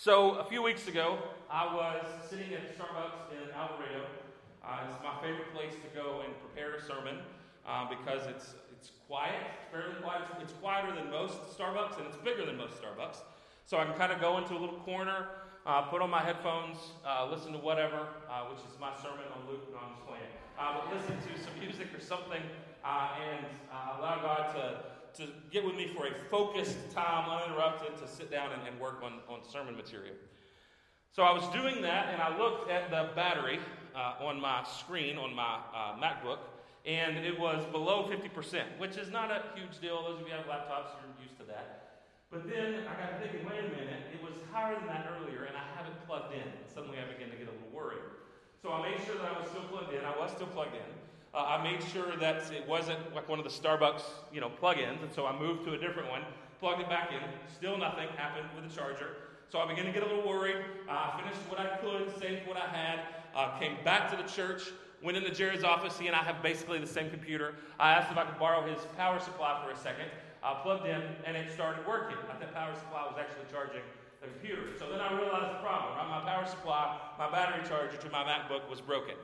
So, a few weeks ago, I was sitting at Starbucks in Alvarado. Uh, it's my favorite place to go and prepare a sermon uh, because it's, it's quiet, fairly quiet. It's, it's quieter than most Starbucks, and it's bigger than most Starbucks. So, I can kind of go into a little corner, uh, put on my headphones, uh, listen to whatever, uh, which is my sermon on Luke, no, I'm just playing. Uh, but listen to some music or something and allow God to to get with me for a focused time, uninterrupted, to sit down and, and work on, on sermon material. So I was doing that, and I looked at the battery uh, on my screen on my uh, MacBook, and it was below 50%, which is not a huge deal. Those of you who have laptops, you're used to that. But then I got thinking, wait a minute, it was higher than that earlier, and I haven't plugged in. Suddenly I began to get a little worried. So I made sure that I was still plugged in. I was still plugged in. Uh, I made sure that it wasn't like one of the Starbucks, you know, plug-ins, and so I moved to a different one, plugged it back in. Still nothing happened with the charger. So I began to get a little worried. Uh, I finished what I could, saved what I had, uh, came back to the church, went into Jared's office. He and I have basically the same computer. I asked if I could borrow his power supply for a second. I plugged in, and it started working. I That power supply was actually charging the computer. So then I realized the problem. Right? My power supply, my battery charger to my MacBook was broken.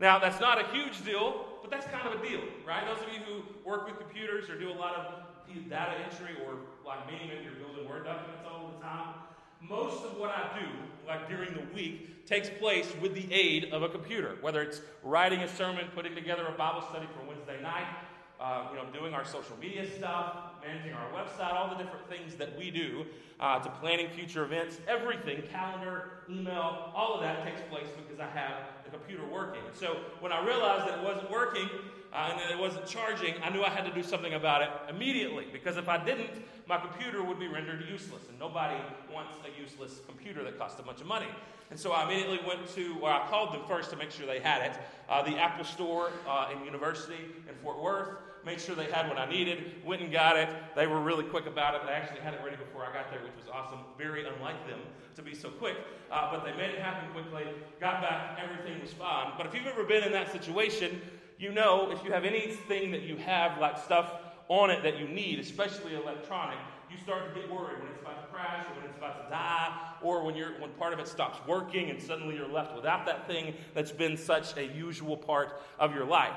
Now, that's not a huge deal, but that's kind of a deal, right? Those of you who work with computers or do a lot of data entry or like me, maybe you're building Word documents all the time. Most of what I do, like during the week, takes place with the aid of a computer, whether it's writing a sermon, putting together a Bible study for Wednesday night, uh, you know, doing our social media stuff, managing our website, all the different things that we do uh, to planning future events, everything, calendar, email, all of that takes place because I have the computer working. So when I realized that it wasn't working uh, and that it wasn't charging, I knew I had to do something about it immediately because if I didn't, my computer would be rendered useless. And nobody wants a useless computer that costs a bunch of money. And so I immediately went to, or I called them first to make sure they had it, uh, the Apple Store uh, in University in Fort Worth made sure they had what I needed, went and got it. They were really quick about it. They actually had it ready before I got there, which was awesome. Very unlike them to be so quick. Uh, but they made it happen quickly, got back, everything was fine. But if you've ever been in that situation, you know if you have anything that you have, like stuff on it that you need, especially electronic, you start to get worried when it's about to crash or when it's about to die or when, you're, when part of it stops working and suddenly you're left without that thing that's been such a usual part of your life.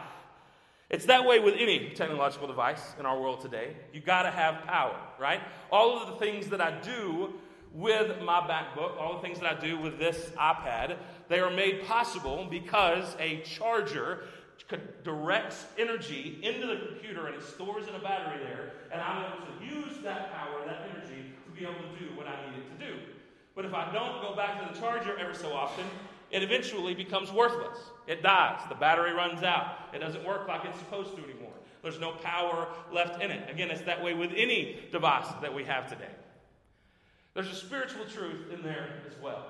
It's that way with any technological device in our world today. You got to have power, right? All of the things that I do with my MacBook, all the things that I do with this iPad, they are made possible because a charger directs energy into the computer and it stores in a battery there, and I'm able to use that power, that energy, to be able to do what I need it to do. But if I don't go back to the charger ever so often, it eventually becomes worthless. It dies. The battery runs out. It doesn't work like it's supposed to anymore. There's no power left in it. Again, it's that way with any device that we have today. There's a spiritual truth in there as well.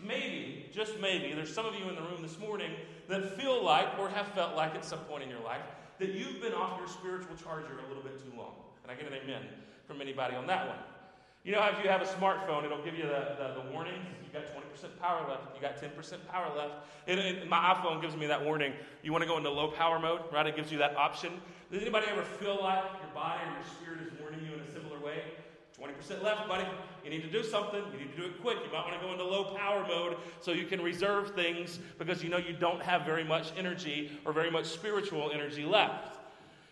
Maybe, just maybe, there's some of you in the room this morning that feel like or have felt like at some point in your life that you've been off your spiritual charger a little bit too long. And I get an amen from anybody on that one. You know how if you have a smartphone, it'll give you the, the, the warning. You've got 20% power left. You got 10% power left. And, and my iPhone gives me that warning. You want to go into low power mode, right? It gives you that option. Does anybody ever feel like your body or your spirit is warning you in a similar way? 20% left, buddy. You need to do something. You need to do it quick. You might want to go into low power mode so you can reserve things because you know you don't have very much energy or very much spiritual energy left.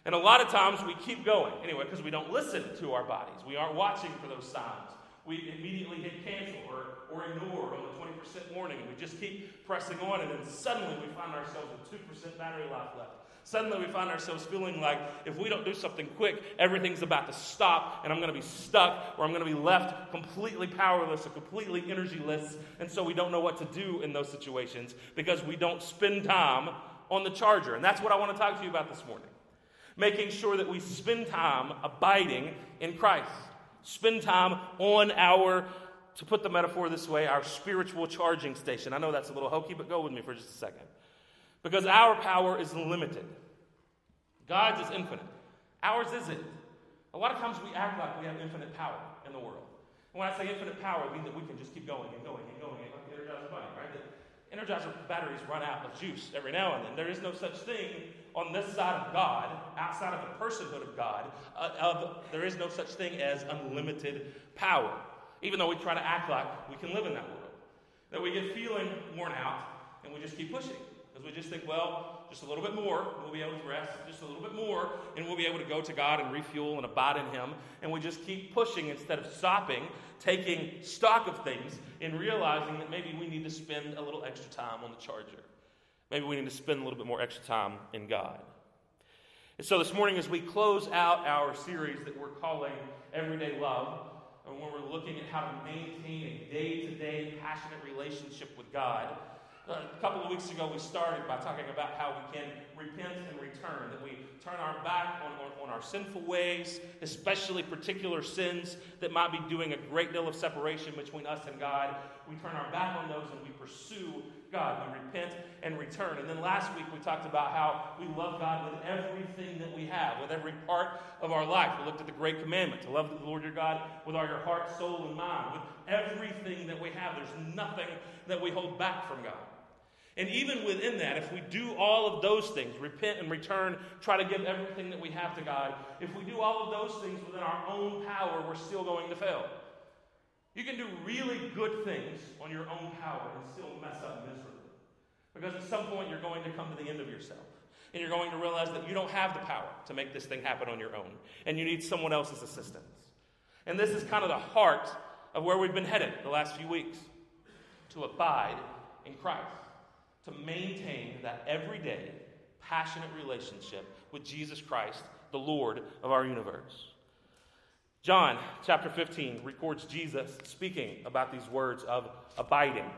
And a lot of times we keep going anyway because we don't listen to our bodies. We aren't watching for those signs. We immediately hit cancel or, or ignore on the 20% warning and we just keep pressing on and then suddenly we find ourselves with 2% battery life left. Suddenly we find ourselves feeling like if we don't do something quick, everything's about to stop and I'm going to be stuck or I'm going to be left completely powerless or completely energyless. And so we don't know what to do in those situations because we don't spend time on the charger. And that's what I want to talk to you about this morning making sure that we spend time abiding in Christ. Spend time on our, to put the metaphor this way, our spiritual charging station. I know that's a little hokey, but go with me for just a second. Because our power is limited, God's is infinite. Ours isn't. A lot of times we act like we have infinite power in the world. And when I say infinite power, I mean that we can just keep going and going and going, the Energizer Bunny, right? The Energizer batteries run out of juice every now and then. There is no such thing on this side of God, outside of the personhood of God, uh, of, there is no such thing as unlimited power. even though we try to act like we can live in that world. That we get feeling worn out and we just keep pushing. Because we just think, well, just a little bit more, we'll be able to rest, just a little bit more, and we'll be able to go to God and refuel and abide in Him. And we just keep pushing instead of stopping, taking stock of things, and realizing that maybe we need to spend a little extra time on the charger. Maybe we need to spend a little bit more extra time in God. And so this morning, as we close out our series that we're calling Everyday Love, and when we're looking at how to maintain a day to day passionate relationship with God, uh, a couple of weeks ago, we started by talking about how we can repent and return, that we turn our back on, on, on, our sinful ways, especially particular sins that might be doing a great deal of separation between us and God. We turn our back on those and we pursue God. We repent and return. And then last week, we talked about how we love God with everything that we have, with every part of our life. We looked at the great commandment to love the Lord your God with all your heart, soul, and mind, with everything that we have. There's nothing that we hold back from God. And even within that, if we do all of those things, repent and return, try to give everything that we have to God, if we do all of those things within our own power, we're still going to fail. You can do really good things on your own power and still mess up miserably. Because at some point, you're going to come to the end of yourself. And you're going to realize that you don't have the power to make this thing happen on your own. And you need someone else's assistance. And this is kind of the heart of where we've been headed the last few weeks to abide in Christ to maintain that everyday, passionate relationship with Jesus Christ, the Lord of our universe. John chapter 15 records Jesus speaking about these words of abiding.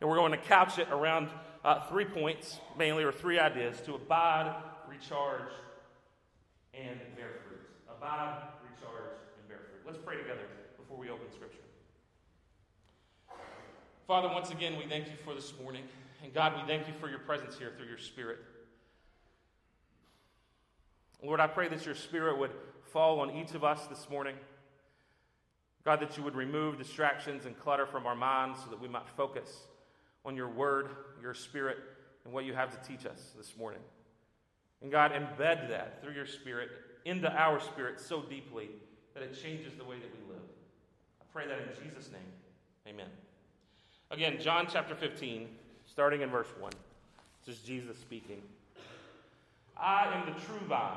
And we're going to couch it around uh, three points, mainly, or three ideas to abide, recharge, and bear fruit. Abide, recharge, and bear fruit. Let's pray together before we open Scripture. Father, once again, we thank you for this morning. And God, we thank you for your presence here through your Spirit. Lord, I pray that your Spirit would fall on each of us this morning. God, that you would remove distractions and clutter from our minds so that we might focus on your word, your spirit, and what you have to teach us this morning. And God, embed that through your spirit into our spirit so deeply that it changes the way that we live. I pray that in Jesus' name. Amen. Again, John chapter 15, starting in verse 1. This is Jesus speaking. I am the true vine,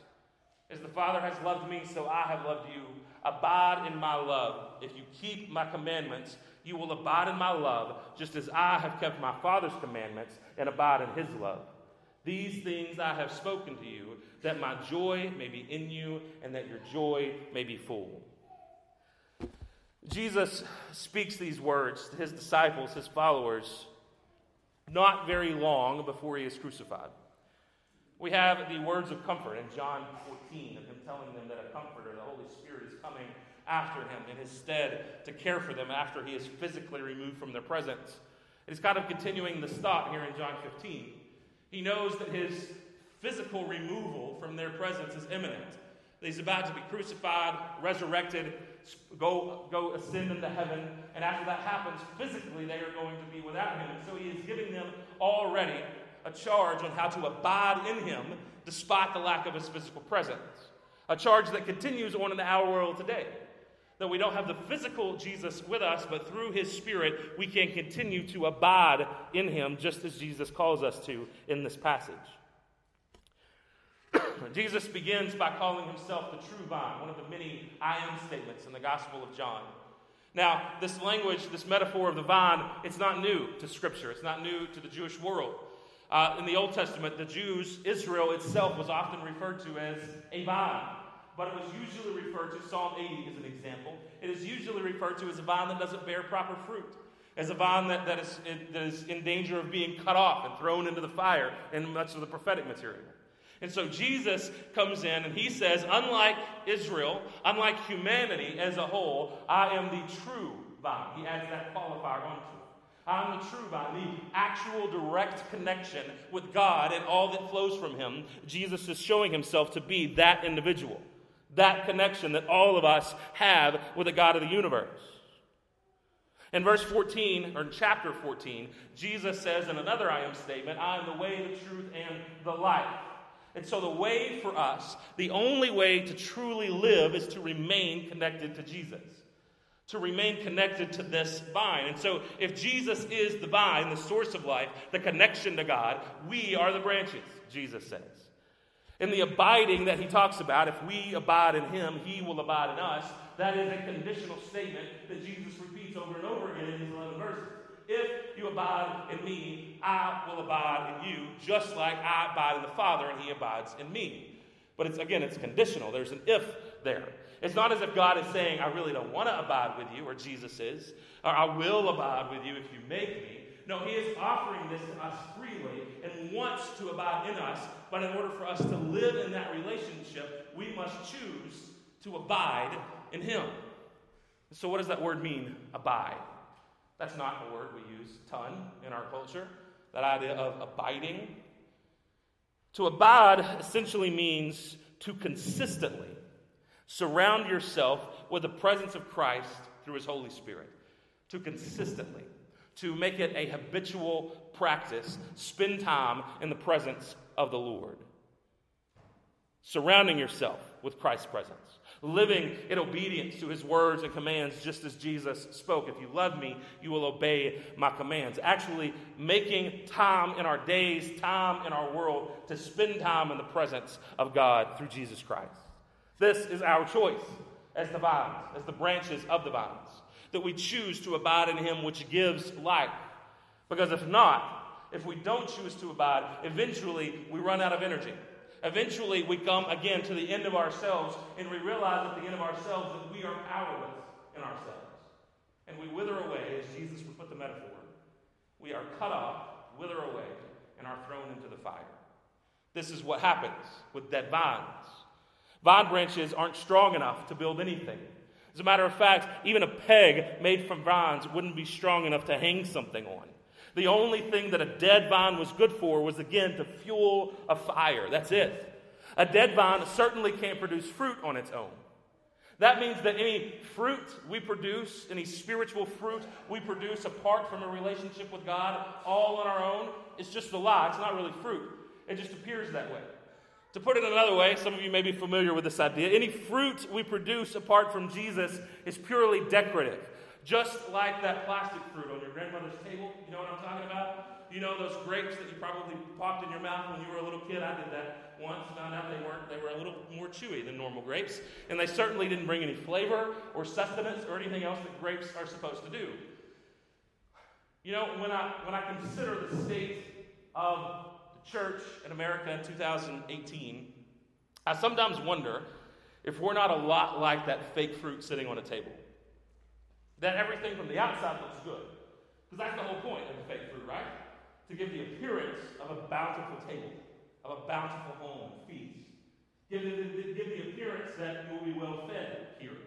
As the Father has loved me, so I have loved you. Abide in my love. If you keep my commandments, you will abide in my love, just as I have kept my Father's commandments and abide in his love. These things I have spoken to you, that my joy may be in you and that your joy may be full. Jesus speaks these words to his disciples, his followers, not very long before he is crucified. We have the words of comfort in John 14 of him telling them that a comforter, the Holy Spirit, is coming after him in his stead to care for them after he is physically removed from their presence. It's kind of continuing the thought here in John 15. He knows that his physical removal from their presence is imminent. He's about to be crucified, resurrected, go, go ascend into heaven, and after that happens, physically they are going to be without him. And so he is giving them already a charge on how to abide in him despite the lack of his physical presence. A charge that continues on in our world today. That we don't have the physical Jesus with us, but through his spirit, we can continue to abide in him just as Jesus calls us to in this passage. Jesus begins by calling himself the true vine, one of the many I am statements in the Gospel of John. Now, this language, this metaphor of the vine, it's not new to Scripture. It's not new to the Jewish world. Uh, in the Old Testament, the Jews, Israel itself, was often referred to as a vine. But it was usually referred to, Psalm 80 is an example, it is usually referred to as a vine that doesn't bear proper fruit, as a vine that, that, is, that is in danger of being cut off and thrown into the fire in much of the prophetic material. And so Jesus comes in and he says, unlike Israel, unlike humanity as a whole, I am the true vine. He adds that qualifier onto it. I'm the true vine, the actual direct connection with God and all that flows from him. Jesus is showing himself to be that individual, that connection that all of us have with the God of the universe. In verse 14, or in chapter 14, Jesus says in another I am statement, I am the way, the truth, and the life. And so, the way for us, the only way to truly live is to remain connected to Jesus, to remain connected to this vine. And so, if Jesus is the vine, the source of life, the connection to God, we are the branches, Jesus says. In the abiding that he talks about, if we abide in him, he will abide in us. That is a conditional statement that Jesus repeats over and over again in these 11 verses. If you abide in me, I will abide in you, just like I abide in the Father and he abides in me. But it's again, it's conditional. There's an if there. It's not as if God is saying, I really don't want to abide with you, or Jesus is, or I will abide with you if you make me. No, he is offering this to us freely and wants to abide in us. But in order for us to live in that relationship, we must choose to abide in him. So, what does that word mean, abide? That's not a word we use ton in our culture. That idea of abiding. To abide essentially means to consistently surround yourself with the presence of Christ through his Holy Spirit. To consistently, to make it a habitual practice, spend time in the presence of the Lord. Surrounding yourself with Christ's presence living in obedience to his words and commands, just as Jesus spoke. If you love me, you will obey my commands. Actually, making time in our days, time in our world to spend time in the presence of God through Jesus Christ. This is our choice as the vines, as the branches of the vines, that we choose to abide in him, which gives life. Because if not, if we don't choose to abide, eventually we run out of energy. Eventually, we come again to the end of ourselves, and we realize at the end of ourselves that we are powerless in ourselves. And we wither away, as Jesus would put the metaphor. We are cut off, wither away, and are thrown into the fire. This is what happens with dead vines. Vine branches aren't strong enough to build anything. As a matter of fact, even a peg made from vines wouldn't be strong enough to hang something on. The only thing that a dead vine was good for was, again, to fuel a fire. That's it. A dead vine certainly can't produce fruit on its own. That means that any fruit we produce, any spiritual fruit we produce apart from a relationship with God, all on our own, is just a lie. It's not really fruit, it just appears that way. To put it another way, some of you may be familiar with this idea. Any fruit we produce apart from Jesus is purely decorative. Just like that plastic fruit on your grandmother's table, you know what I'm talking about? You know those grapes that you probably popped in your mouth when you were a little kid? I did that once, found out they weren't, they were a little more chewy than normal grapes. And they certainly didn't bring any flavor or sustenance or anything else that grapes are supposed to do. You know, when I, when I consider the state of church in America in 2018, I sometimes wonder if we're not a lot like that fake fruit sitting on a table. That everything from the outside looks good. Because that's the whole point of a fake fruit, right? To give the appearance of a bountiful table, of a bountiful home feast. Give the, give the appearance that you will be well fed here.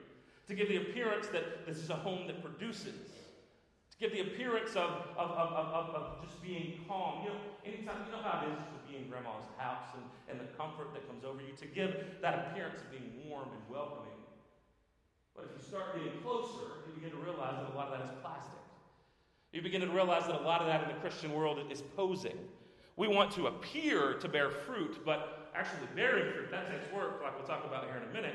To give the appearance that this is a home that produces. To give the appearance of, of, of, of, just being calm. You know, anytime, you know how it is to be in grandma's house and, and the comfort that comes over you. To give that appearance of being warm and welcoming. But if you start getting closer, you begin to realize that a lot of that is plastic. You begin to realize that a lot of that in the Christian world is posing. We want to appear to bear fruit, but actually bearing fruit, that takes work, like we'll talk about here in a minute.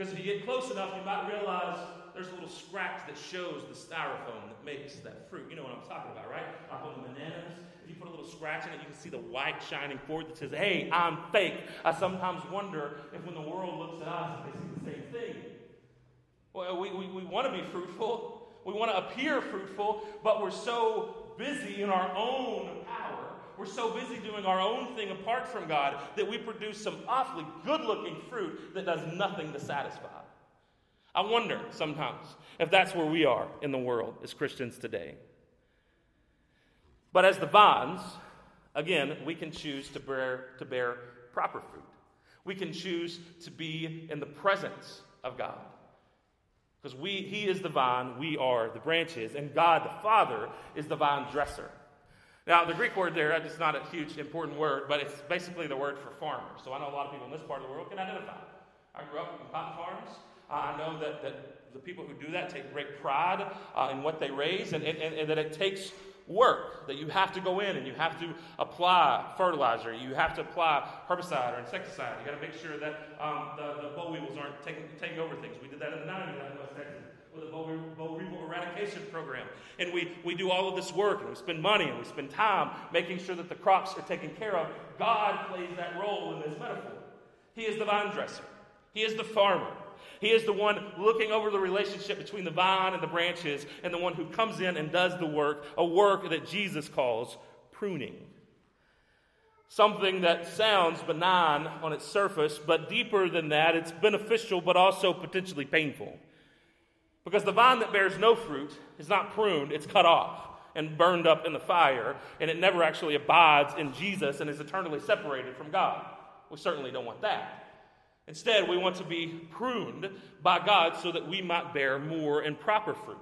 Because if you get close enough, you might realize there's a little scratch that shows the styrofoam that makes that fruit. You know what I'm talking about, right? Like on the bananas, if you put a little scratch in it, you can see the white shining forward that says, hey, I'm fake. I sometimes wonder if when the world looks at us, they see the same thing. Well, we, we, we want to be fruitful. We want to appear fruitful, but we're so busy in our own. We're so busy doing our own thing apart from God that we produce some awfully good looking fruit that does nothing to satisfy. I wonder sometimes if that's where we are in the world as Christians today. But as the vines, again, we can choose to bear, to bear proper fruit. We can choose to be in the presence of God. Because we, He is the vine, we are the branches, and God the Father is the vine dresser. Now, the Greek word there is not a huge important word, but it's basically the word for farmer. So I know a lot of people in this part of the world can identify. I grew up in cotton farms. Uh, I know that, that the people who do that take great pride uh, in what they raise, and, and, and that it takes work that you have to go in and you have to apply fertilizer, you have to apply herbicide or insecticide. You got to make sure that um, the, the boll weevils aren't taking, taking over things. We did that in the 90s in West Texas with the weevil eradication program. And we, we do all of this work and we spend money and we spend time making sure that the crops are taken care of. God plays that role in this metaphor. He is the vine dresser, He is the farmer. He is the one looking over the relationship between the vine and the branches, and the one who comes in and does the work, a work that Jesus calls pruning. Something that sounds benign on its surface, but deeper than that, it's beneficial but also potentially painful. Because the vine that bears no fruit is not pruned, it's cut off and burned up in the fire, and it never actually abides in Jesus and is eternally separated from God. We certainly don't want that. Instead, we want to be pruned by God so that we might bear more and proper fruit.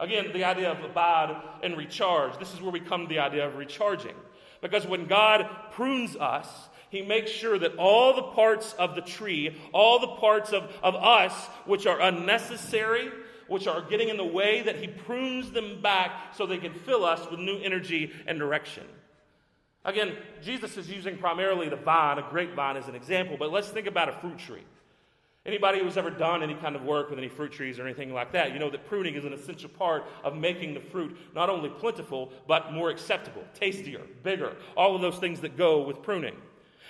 Again, the idea of abide and recharge. This is where we come to the idea of recharging. Because when God prunes us, He makes sure that all the parts of the tree, all the parts of, of us which are unnecessary, which are getting in the way, that He prunes them back so they can fill us with new energy and direction. Again, Jesus is using primarily the vine, a grapevine, as an example, but let's think about a fruit tree. Anybody who's ever done any kind of work with any fruit trees or anything like that, you know that pruning is an essential part of making the fruit not only plentiful, but more acceptable, tastier, bigger, all of those things that go with pruning.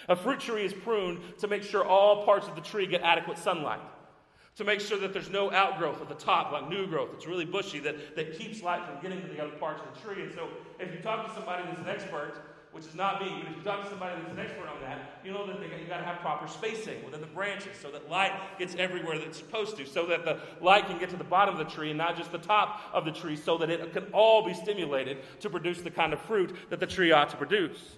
A fruit tree is pruned to make sure all parts of the tree get adequate sunlight, to make sure that there's no outgrowth at the top, like new growth that's really bushy, that, that keeps light from getting to the other parts of the tree. And so, if you talk to somebody that's an expert, which is not me, but if you talk to somebody that's an expert on that, you know that they, you got to have proper spacing within the branches so that light gets everywhere that it's supposed to, so that the light can get to the bottom of the tree and not just the top of the tree, so that it can all be stimulated to produce the kind of fruit that the tree ought to produce.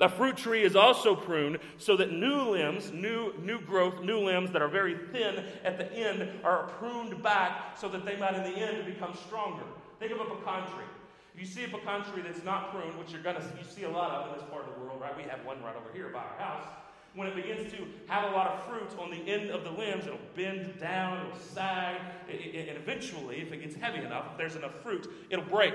The fruit tree is also pruned so that new limbs, new, new growth, new limbs that are very thin at the end are pruned back so that they might in the end become stronger. Think of a pecan tree. If you see a pecan tree that's not pruned, which you're gonna you see a lot of in this part of the world, right? We have one right over here by our house. When it begins to have a lot of fruit on the end of the limbs, it'll bend down, it'll sag, and eventually, if it gets heavy enough, if there's enough fruit, it'll break.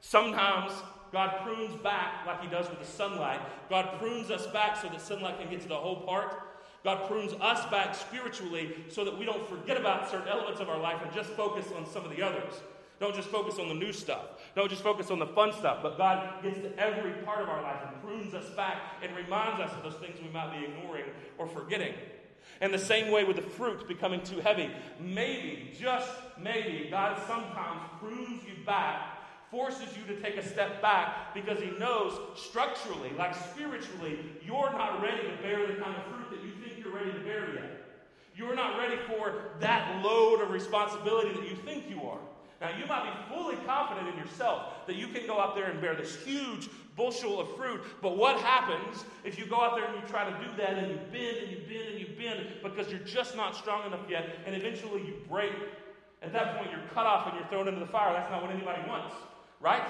Sometimes God prunes back like He does with the sunlight. God prunes us back so that sunlight can get to the whole part. God prunes us back spiritually so that we don't forget about certain elements of our life and just focus on some of the others. Don't just focus on the new stuff. Don't just focus on the fun stuff. But God gets to every part of our life and prunes us back and reminds us of those things we might be ignoring or forgetting. And the same way with the fruit becoming too heavy. Maybe, just maybe, God sometimes prunes you back forces you to take a step back because he knows structurally, like spiritually, you're not ready to bear the kind of fruit that you think you're ready to bear yet. You're not ready for that load of responsibility that you think you are. Now, you might be fully confident in yourself that you can go out there and bear this huge bushel of fruit, but what happens if you go out there and you try to do that and you bend and you bend and you bend because you're just not strong enough yet, and eventually you break? At that point, you're cut off and you're thrown into the fire. That's not what anybody wants, right?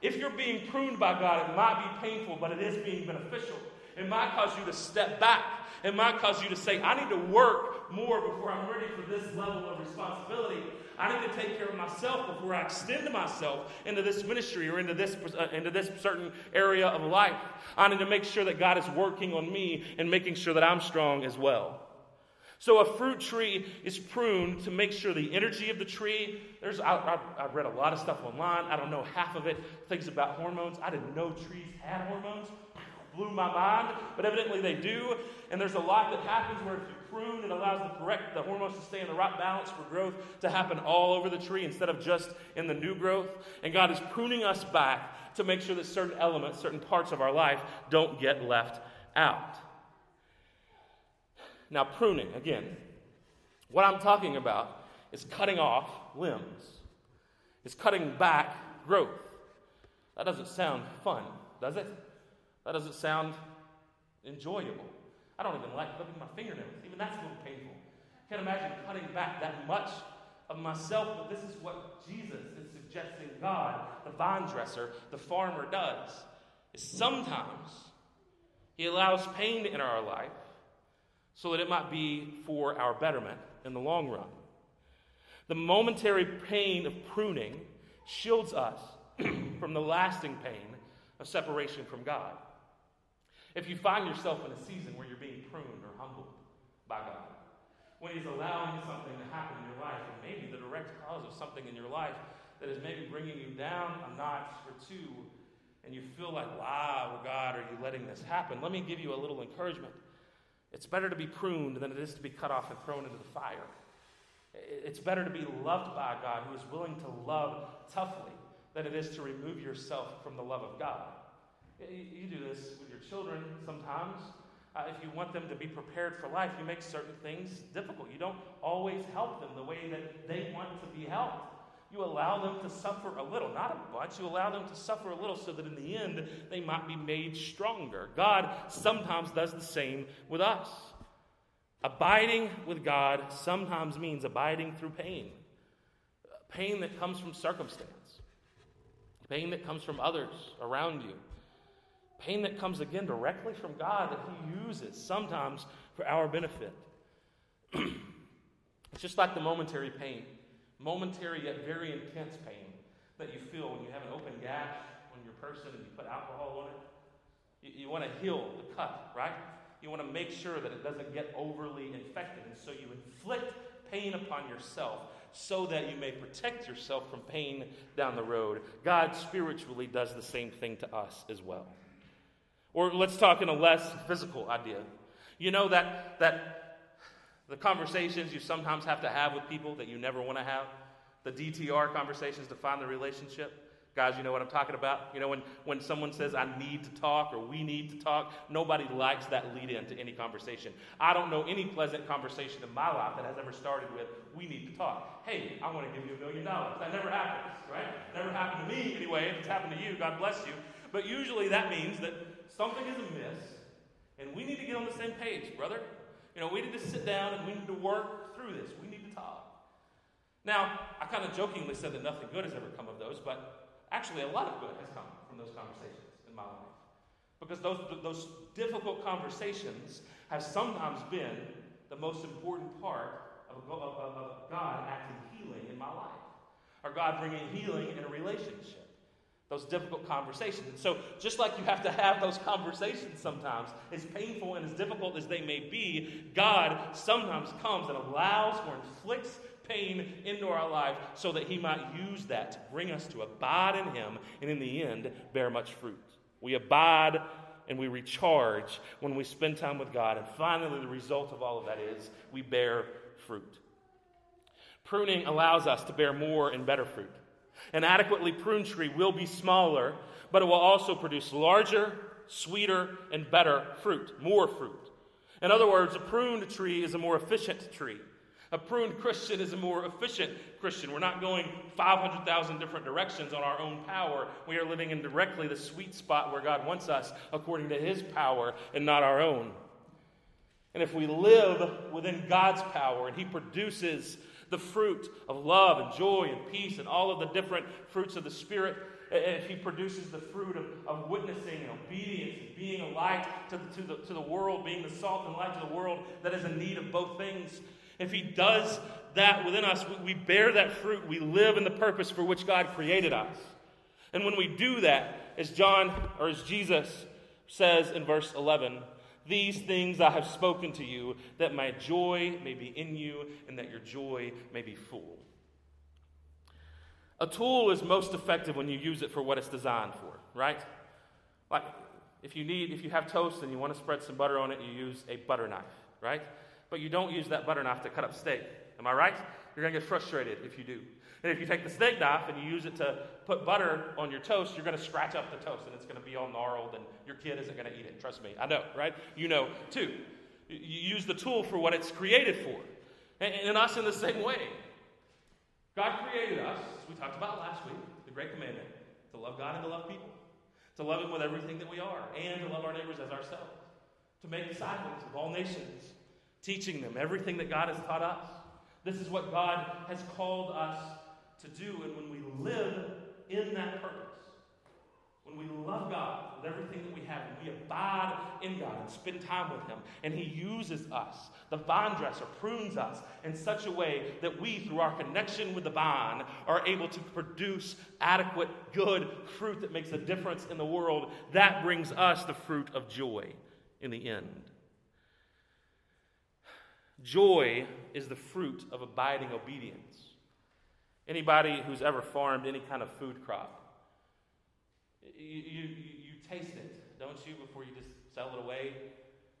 If you're being pruned by God, it might be painful, but it is being beneficial. It might cause you to step back. It might cause you to say, I need to work more before I'm ready for this level of responsibility. I need to take care of myself before I extend myself into this ministry or into this, uh, into this certain area of life. I need to make sure that God is working on me and making sure that I'm strong as well. So a fruit tree is pruned to make sure the energy of the tree. There's I, have read a lot of stuff online. I don't know half of it. Things about hormones. I didn't know trees had hormones. blew my mind, but evidently they do. And there's a lot that happens where if you prune, it allows the correct the hormones to stay in the right balance for growth to happen all over the tree instead of just in the new growth. And God is pruning us back to make sure that certain elements, certain parts of our life don't get left out. Now, pruning, again, what I'm talking about is cutting off limbs, is cutting back growth. That doesn't sound fun, does it? That doesn't sound enjoyable. I don't even like clipping my fingernails. Even that's a little painful. Can't imagine cutting back that much of myself, but this is what Jesus is suggesting God, the vine dresser, the farmer, does. Is sometimes he allows pain in our life so that it might be for our betterment in the long run. The momentary pain of pruning shields us from the lasting pain of separation from God. If you find yourself in a season where you're being pruned or humbled by God, when He's allowing something to happen in your life, and maybe the direct cause of something in your life that is maybe bringing you down a notch or two, and you feel like, wow, God, are you letting this happen? Let me give you a little encouragement. It's better to be pruned than it is to be cut off and thrown into the fire. It's better to be loved by God who is willing to love toughly than it is to remove yourself from the love of God. You do this with your children sometimes. Uh, if you want them to be prepared for life, you make certain things difficult. You don't always help them the way that they want to be helped. You allow them to suffer a little, not a bunch. You allow them to suffer a little so that in the end they might be made stronger. God sometimes does the same with us. Abiding with God sometimes means abiding through pain pain that comes from circumstance, pain that comes from others around you, pain that comes again directly from God that He uses sometimes for our benefit. it's just like the momentary pain, momentary yet very intense pain that you feel when you have an open gash on your person and you put alcohol on it. You, you want to heal the cut, right? You want to make sure that it doesn't get overly infected. And so you inflict pain upon yourself so that you may protect yourself from pain down the road. God spiritually does the same thing to us as well. Or let's talk in a less physical idea. You know that, that the conversations you sometimes have to have with people that you never want to have, the DTR conversations to find the relationship. Guys, you know what I'm talking about? You know, when, when someone says, I need to talk or we need to talk, nobody likes that lead in to any conversation. I don't know any pleasant conversation in my life that has ever started with, we need to talk. Hey, I want to give you a million dollars. That never happens, right? Never happened to me anyway. If it's happened to you, God bless you. But usually that means that something is amiss and we need to get on the same page, brother. You know, we need to sit down and we need to work through this. We need to talk. Now, I kind of jokingly said that nothing good has ever come of those, but Actually, a lot of good has come from those conversations in my life. Because those, those difficult conversations have sometimes been the most important part of, of, of God acting healing in my life, or God bringing healing in a relationship. Those difficult conversations. And so, just like you have to have those conversations sometimes, as painful and as difficult as they may be, God sometimes comes and allows or inflicts pain into our life so that He might use that to bring us to abide in Him and in the end bear much fruit. We abide and we recharge when we spend time with God. And finally, the result of all of that is we bear fruit. Pruning allows us to bear more and better fruit. An adequately pruned tree will be smaller, but it will also produce larger, sweeter, and better fruit, more fruit. In other words, a pruned tree is a more efficient tree. A pruned Christian is a more efficient Christian. We're not going 500,000 different directions on our own power. We are living in directly the sweet spot where God wants us according to His power and not our own. And if we live within God's power and He produces the fruit of love and joy and peace and all of the different fruits of the Spirit, if He produces the fruit of, of witnessing and obedience and being a light to the, to, the, to the world, being the salt and light to the world that is in need of both things, if He does that within us, we bear that fruit. We live in the purpose for which God created us. And when we do that, as John or as Jesus says in verse 11, these things I have spoken to you, that my joy may be in you and that your joy may be full. A tool is most effective when you use it for what it's designed for, right? Like if you need, if you have toast and you want to spread some butter on it, you use a butter knife, right? But you don't use that butter knife to cut up steak. Am I right? You're going to get frustrated if you do. If you take the steak knife and you use it to put butter on your toast, you're going to scratch up the toast and it's going to be all gnarled and your kid isn't going to eat it. Trust me. I know, right? You know too. You use the tool for what it's created for. And, and us in the same way. God created us, as we talked about last week, the great commandment to love God and to love people, to love Him with everything that we are, and to love our neighbors as ourselves, to make disciples of all nations, teaching them everything that God has taught us. This is what God has called us to do, and when we live in that purpose, when we love God with everything that we have, we abide in God and spend time with Him, and He uses us, the vine dresser prunes us in such a way that we, through our connection with the vine, are able to produce adequate, good fruit that makes a difference in the world. That brings us the fruit of joy in the end. Joy is the fruit of abiding obedience. Anybody who's ever farmed any kind of food crop you, you, you taste it, don't you, before you just sell it away?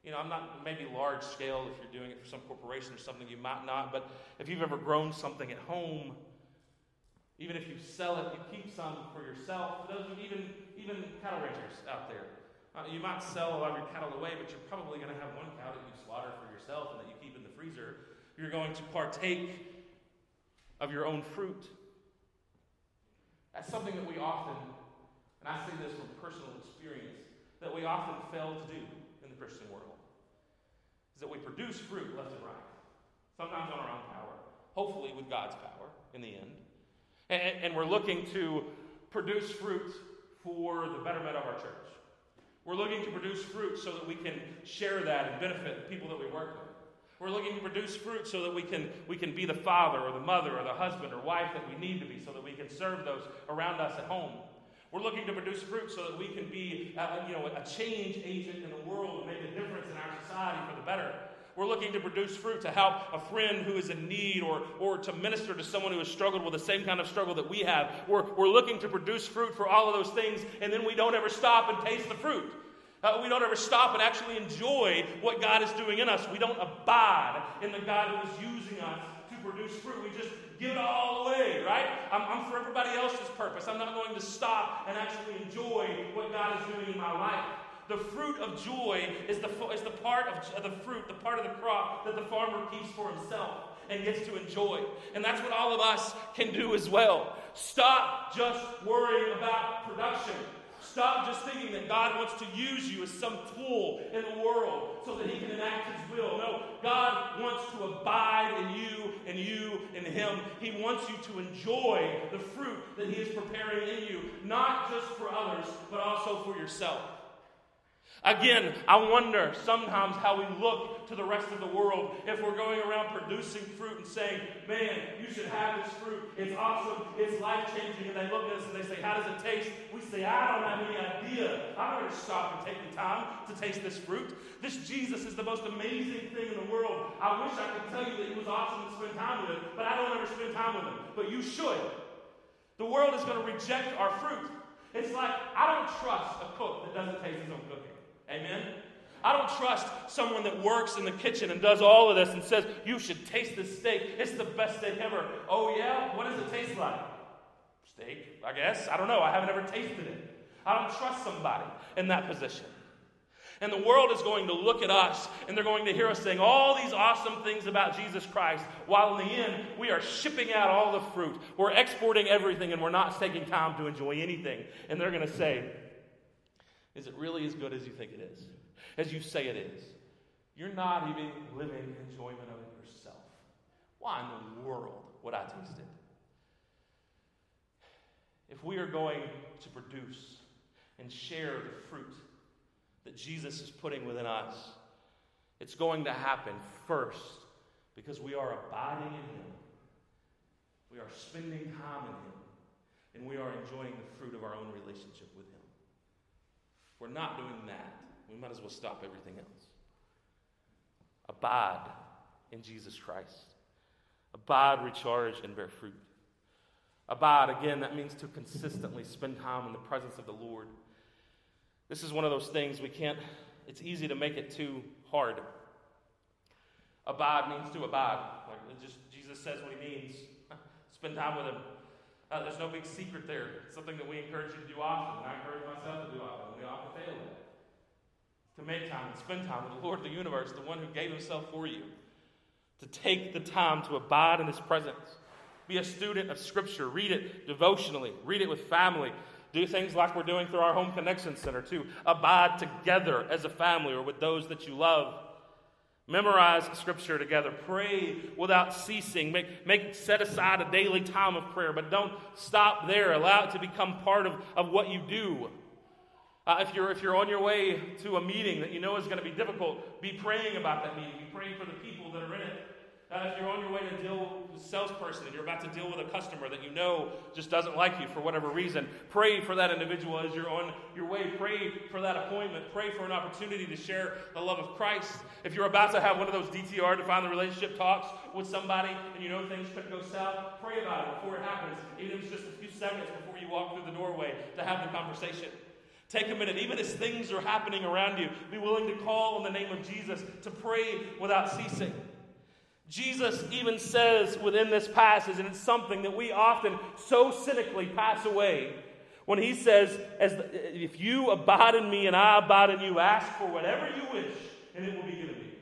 You know, I'm not maybe large scale if you're doing it for some corporation or something, you might not, but if you've ever grown something at home, even if you sell it, you keep some for yourself. For Those even even cattle ranchers out there, uh, you might sell a lot of your cattle away, but you're probably going to have one cow that you slaughter for yourself and that you keep in the freezer. You're going to partake of your own fruit. That's something that we often and I say this from personal experience, that we often fail to do in the Christian world, is that we produce fruit left and right, sometimes on our own power, hopefully with God's power in the end. And, and we're looking to produce fruit for the betterment of our church. We're looking to produce fruit so that we can share that and benefit the people that we work with. We're looking to produce fruit so that we can, we can be the father or the mother or the husband or wife that we need to be so that we can serve those around us at home. We're looking to produce fruit so that we can be, uh, you know, a change agent in the world and make a difference in our society for the better. We're looking to produce fruit to help a friend who is in need or, or to minister to someone who has struggled with the same kind of struggle that we have. We're, we're looking to produce fruit for all of those things, and then we don't ever stop and taste the fruit. Uh, we don't ever stop and actually enjoy what God is doing in us. We don't abide in the God who is using us to produce fruit. We just give it all away, right? I'm, I'm for everybody else's purpose. I'm not going to stop and actually enjoy what God is doing in my life. The fruit of joy is the, is the part of the fruit, the part of the crop that the farmer keeps for himself and gets to enjoy. And that's what all of us can do as well. Stop just worrying about production. Stop just thinking that God wants to use you as some tool in the world so that He can enact His will. No, God wants to abide in you and you in Him. He wants you to enjoy the fruit that He is preparing in you, not just for others, but also for yourself. Again, I wonder sometimes how we look to the rest of the world if we're going around producing fruit and saying, Man, you should have this fruit. It's awesome. It's life changing. And they look at us and they say, How does it taste? We say, I don't have any idea. I'm going to stop and take the time to taste this fruit. This Jesus is the most amazing thing in the world. I wish I could tell you that he was awesome to spend time with him, but I don't ever spend time with him. But you should. The world is going to reject our fruit. It's like I don't trust a cook that doesn't taste his own cooking. Amen? I don't trust someone that works in the kitchen and does all of this and says, You should taste this steak. It's the best steak ever. Oh, yeah? What does it taste like? Steak, I guess. I don't know. I haven't ever tasted it. I don't trust somebody in that position. And the world is going to look at us and they're going to hear us saying all these awesome things about Jesus Christ, while in the end, we are shipping out all the fruit. We're exporting everything and we're not taking time to enjoy anything. And they're going to say, is it really as good as you think it is? As you say it is? You're not even living enjoyment of it yourself. Why in the world would I taste it? If we are going to produce and share the fruit that Jesus is putting within us, it's going to happen first because we are abiding in Him. We are spending time in Him. And we are enjoying the fruit of our own relationship with Him we're not doing that, we might as well stop everything else. Abide in Jesus Christ. Abide, recharge, and bear fruit. Abide, again, that means to consistently spend time in the presence of the Lord. This is one of those things we can't, it's easy to make it too hard. Abide means to abide. Like just Jesus says what he means. Spend time with him. Uh, there's no big secret there. It's something that we encourage you to do often, and I encourage myself to do often. We often fail at To make time and spend time with the Lord of the universe, the one who gave himself for you. To take the time to abide in his presence. Be a student of Scripture. Read it devotionally. Read it with family. Do things like we're doing through our Home Connection Center to abide together as a family or with those that you love. Memorize scripture together. Pray without ceasing. Make, make set aside a daily time of prayer, but don't stop there. Allow it to become part of, of what you do. Uh, if, you're, if you're on your way to a meeting that you know is going to be difficult, be praying about that meeting. Be praying for the people that are in it. Uh, if you're on your way to deal with a salesperson and you're about to deal with a customer that you know just doesn't like you for whatever reason, pray for that individual as you're on your way. Pray for that appointment. Pray for an opportunity to share the love of Christ. If you're about to have one of those DTR, define the relationship talks with somebody and you know things could go south, pray about it before it happens. Even if it's just a few seconds before you walk through the doorway to have the conversation. Take a minute, even as things are happening around you, be willing to call on the name of Jesus to pray without ceasing. Jesus even says within this passage, and it's something that we often so cynically pass away, when he says, As the, If you abide in me and I abide in you, ask for whatever you wish, and it will be given to you.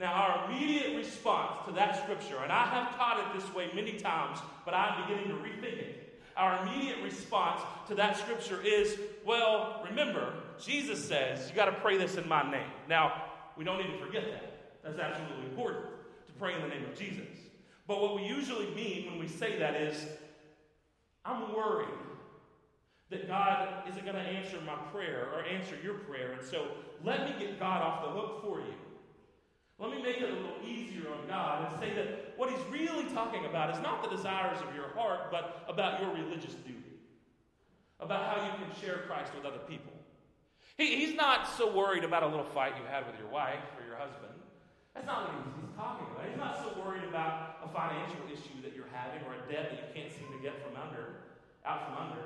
Now, our immediate response to that scripture, and I have taught it this way many times, but I'm beginning to rethink it. Our immediate response to that scripture is, well, remember, Jesus says, you got to pray this in my name. Now, we don't need to forget that. That's absolutely important pray in the name of Jesus. But what we usually mean when we say that is, I'm worried that God isn't going to answer my prayer or answer your prayer. And so let me get God off the hook for you. Let me make it a little easier on God and say that what he's really talking about is not the desires of your heart, but about your religious duty, about how you can share Christ with other people. He, he's not so worried about a little fight you had with your wife or your husband. That's not what he's, he's talking about. He's not so worried about a financial issue that you're having or a debt that you can't seem to get from under, out from under.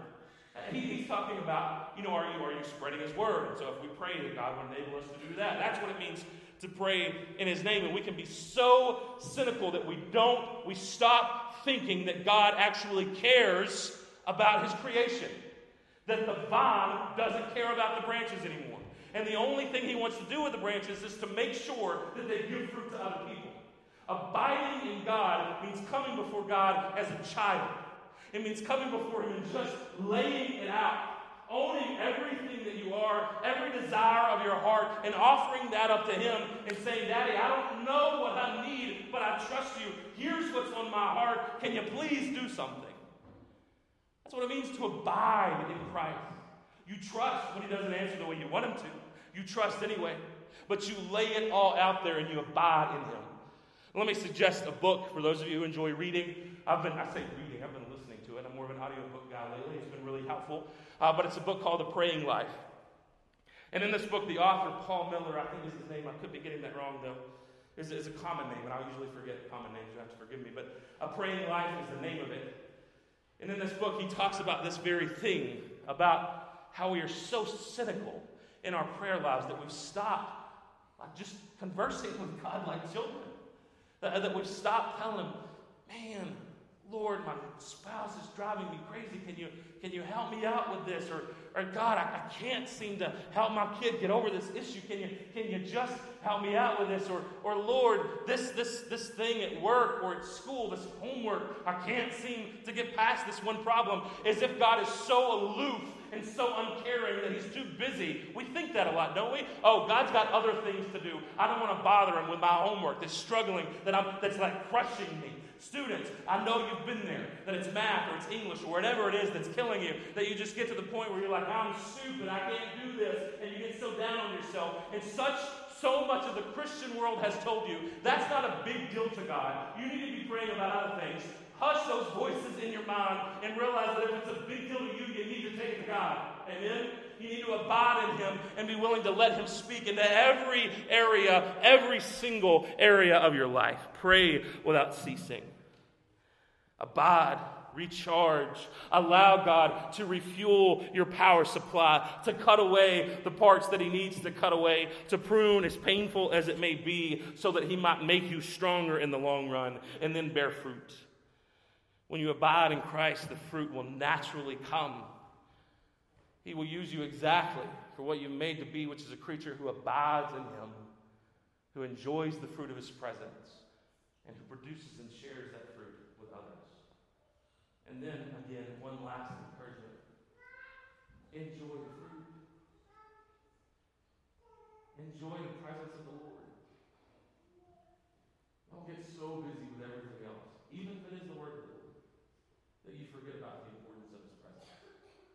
He, he's talking about, you know, are you, are you spreading his word? And so if we pray that God would enable us to do that, that's what it means to pray in his name. And we can be so cynical that we don't, we stop thinking that God actually cares about his creation. That the vine doesn't care about the branches anymore. And the only thing he wants to do with the branches is to make sure that they give fruit to other people. Abiding in God means coming before God as a child. It means coming before Him and just laying it out, owning everything that you are, every desire of your heart, and offering that up to Him and saying, Daddy, I don't know what I need, but I trust you. Here's what's on my heart. Can you please do something? That's what it means to abide in Christ. You trust when He doesn't answer the way you want Him to. You trust anyway, but you lay it all out there and you abide in Him. Let me suggest a book for those of you who enjoy reading. I've been, I say reading, I've been listening to it. I'm more of an audiobook guy lately. It's been really helpful. Uh, but it's a book called The Praying Life. And in this book, the author, Paul Miller, I think is his name, I could be getting that wrong though, is, is a common name, and I usually forget common names, you have to forgive me. But A Praying Life is the name of it. And in this book, he talks about this very thing about how we are so cynical in our prayer lives that we've stopped like just conversing with God like children. That, that we've stopped telling Him, man, Lord, my spouse is driving me crazy. Can you, can you help me out with this? Or, or God, I, I can't seem to help my kid get over this issue. Can you, can you just help me out with this? Or, or Lord, this, this, this thing at work or at school, this homework, I can't seem to get past this one problem. As if God is so aloof and so uncaring that he's too busy. We think that a lot, don't we? Oh, God's got other things to do. I don't want to bother him with my homework that's struggling, that I'm, that's like crushing me. Students, I know you've been there, that it's math or it's English or whatever it is that's killing you, that you just get to the point where you're like, I'm stupid, I can't do this, and you get so down on yourself. And such so much of the Christian world has told you that's not a big deal to God. You need to be praying about other things. Hush those voices in your mind and realize that if it's a big deal to you, you need to take it to God. Amen? You need to abide in Him and be willing to let Him speak into every area, every single area of your life. Pray without ceasing. Abide recharge. Allow God to refuel your power supply, to cut away the parts that He needs to cut away, to prune as painful as it may be, so that He might make you stronger in the long run and then bear fruit. When you abide in Christ, the fruit will naturally come. He will use you exactly for what you're made to be, which is a creature who abides in Him, who enjoys the fruit of His presence, and who produces and shares that fruit with others. And then, again, one last encouragement enjoy the fruit, enjoy the presence of the Lord. Don't get so busy